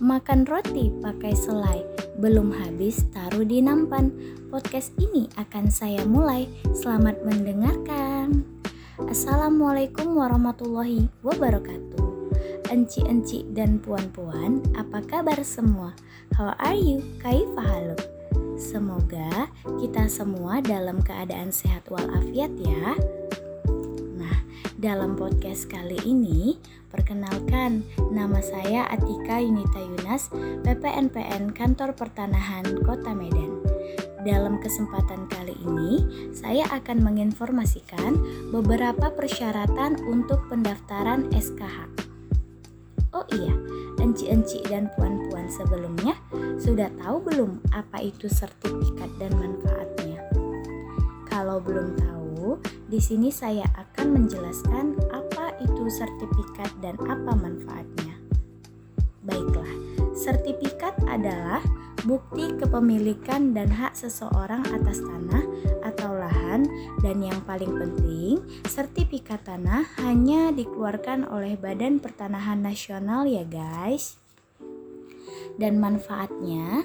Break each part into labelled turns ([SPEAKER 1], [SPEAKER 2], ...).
[SPEAKER 1] Makan roti pakai selai, belum habis taruh di nampan. Podcast ini akan saya mulai. Selamat mendengarkan. Assalamualaikum warahmatullahi wabarakatuh. Enci-enci dan puan-puan, apa kabar semua? How are you? Kaifa haluk? Semoga kita semua dalam keadaan sehat walafiat ya. Dalam podcast kali ini, perkenalkan nama saya Atika Yunita Yunas, PPNPN Kantor Pertanahan Kota Medan. Dalam kesempatan kali ini, saya akan menginformasikan beberapa persyaratan untuk pendaftaran SKH. Oh iya, enci-enci dan puan-puan sebelumnya sudah tahu belum apa itu sertifikat dan manfaatnya? Kalau belum tahu, di sini saya akan menjelaskan apa itu sertifikat dan apa manfaatnya. Baiklah, sertifikat adalah bukti kepemilikan dan hak seseorang atas tanah atau lahan dan yang paling penting, sertifikat tanah hanya dikeluarkan oleh Badan Pertanahan Nasional ya guys dan manfaatnya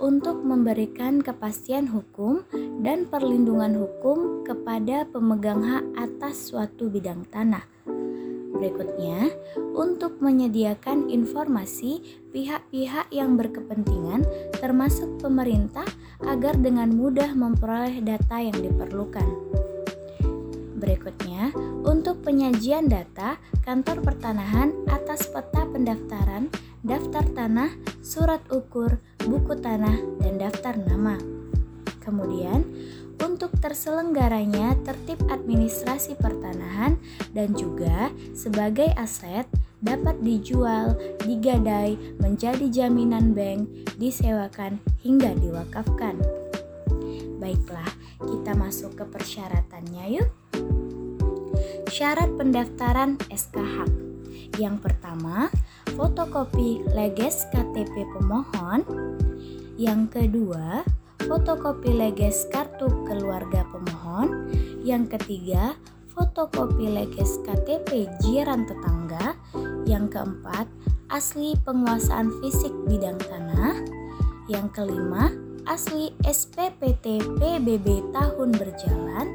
[SPEAKER 1] untuk memberikan kepastian hukum dan perlindungan hukum kepada pemegang hak atas suatu bidang tanah. Berikutnya, untuk menyediakan informasi pihak-pihak yang berkepentingan, termasuk pemerintah, agar dengan mudah memperoleh data yang diperlukan. Berikutnya, untuk penyajian data kantor pertanahan atas peta pendaftaran daftar tanah, surat ukur, buku tanah, dan daftar nama. Kemudian, untuk terselenggaranya tertib administrasi pertanahan dan juga sebagai aset dapat dijual, digadai, menjadi jaminan bank, disewakan, hingga diwakafkan. Baiklah, kita masuk ke persyaratannya yuk. Syarat pendaftaran SKH. Yang pertama, fotokopi leges KTP pemohon. Yang kedua, fotokopi leges kartu keluarga pemohon. Yang ketiga, fotokopi leges KTP jiran tetangga. Yang keempat, asli penguasaan fisik bidang tanah. Yang kelima, asli SPPT PBB tahun berjalan.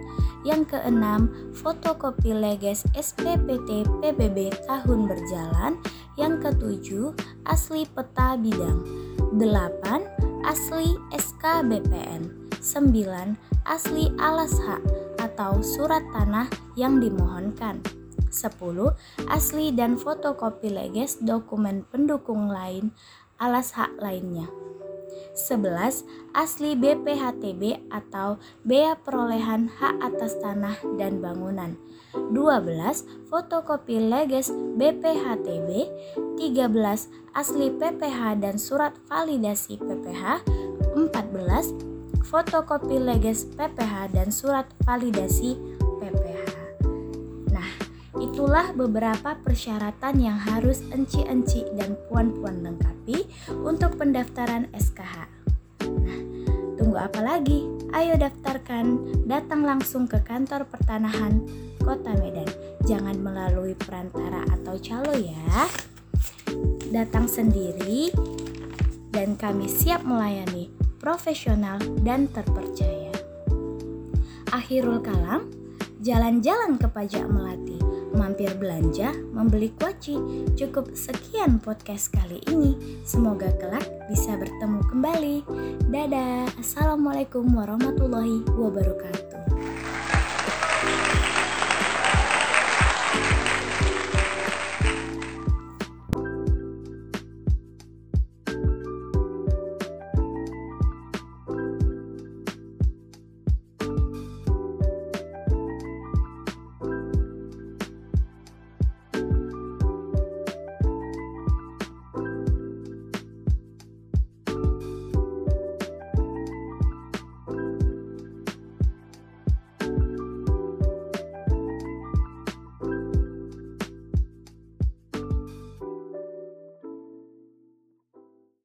[SPEAKER 1] Yang keenam, fotokopi leges SPPT PBB tahun berjalan. Yang ketujuh, asli peta bidang. Delapan, asli SK BPN. Sembilan, asli alas hak atau surat tanah yang dimohonkan. 10. Asli dan fotokopi leges dokumen pendukung lain alas hak lainnya. 11. Asli BPHTB atau Bea Perolehan Hak Atas Tanah dan Bangunan 12. Fotokopi leges BPHTB 13. Asli PPH dan surat validasi PPH 14. Fotokopi leges PPH dan surat validasi itulah beberapa persyaratan yang harus enci-enci dan puan-puan lengkapi untuk pendaftaran SKH. Nah, tunggu apa lagi? Ayo daftarkan, datang langsung ke kantor pertanahan Kota Medan. Jangan melalui perantara atau calo ya. Datang sendiri dan kami siap melayani profesional dan terpercaya. Akhirul kalam, jalan-jalan ke pajak melati mampir belanja, membeli kuaci. Cukup sekian podcast kali ini. Semoga kelak bisa bertemu kembali. Dadah. Assalamualaikum warahmatullahi wabarakatuh.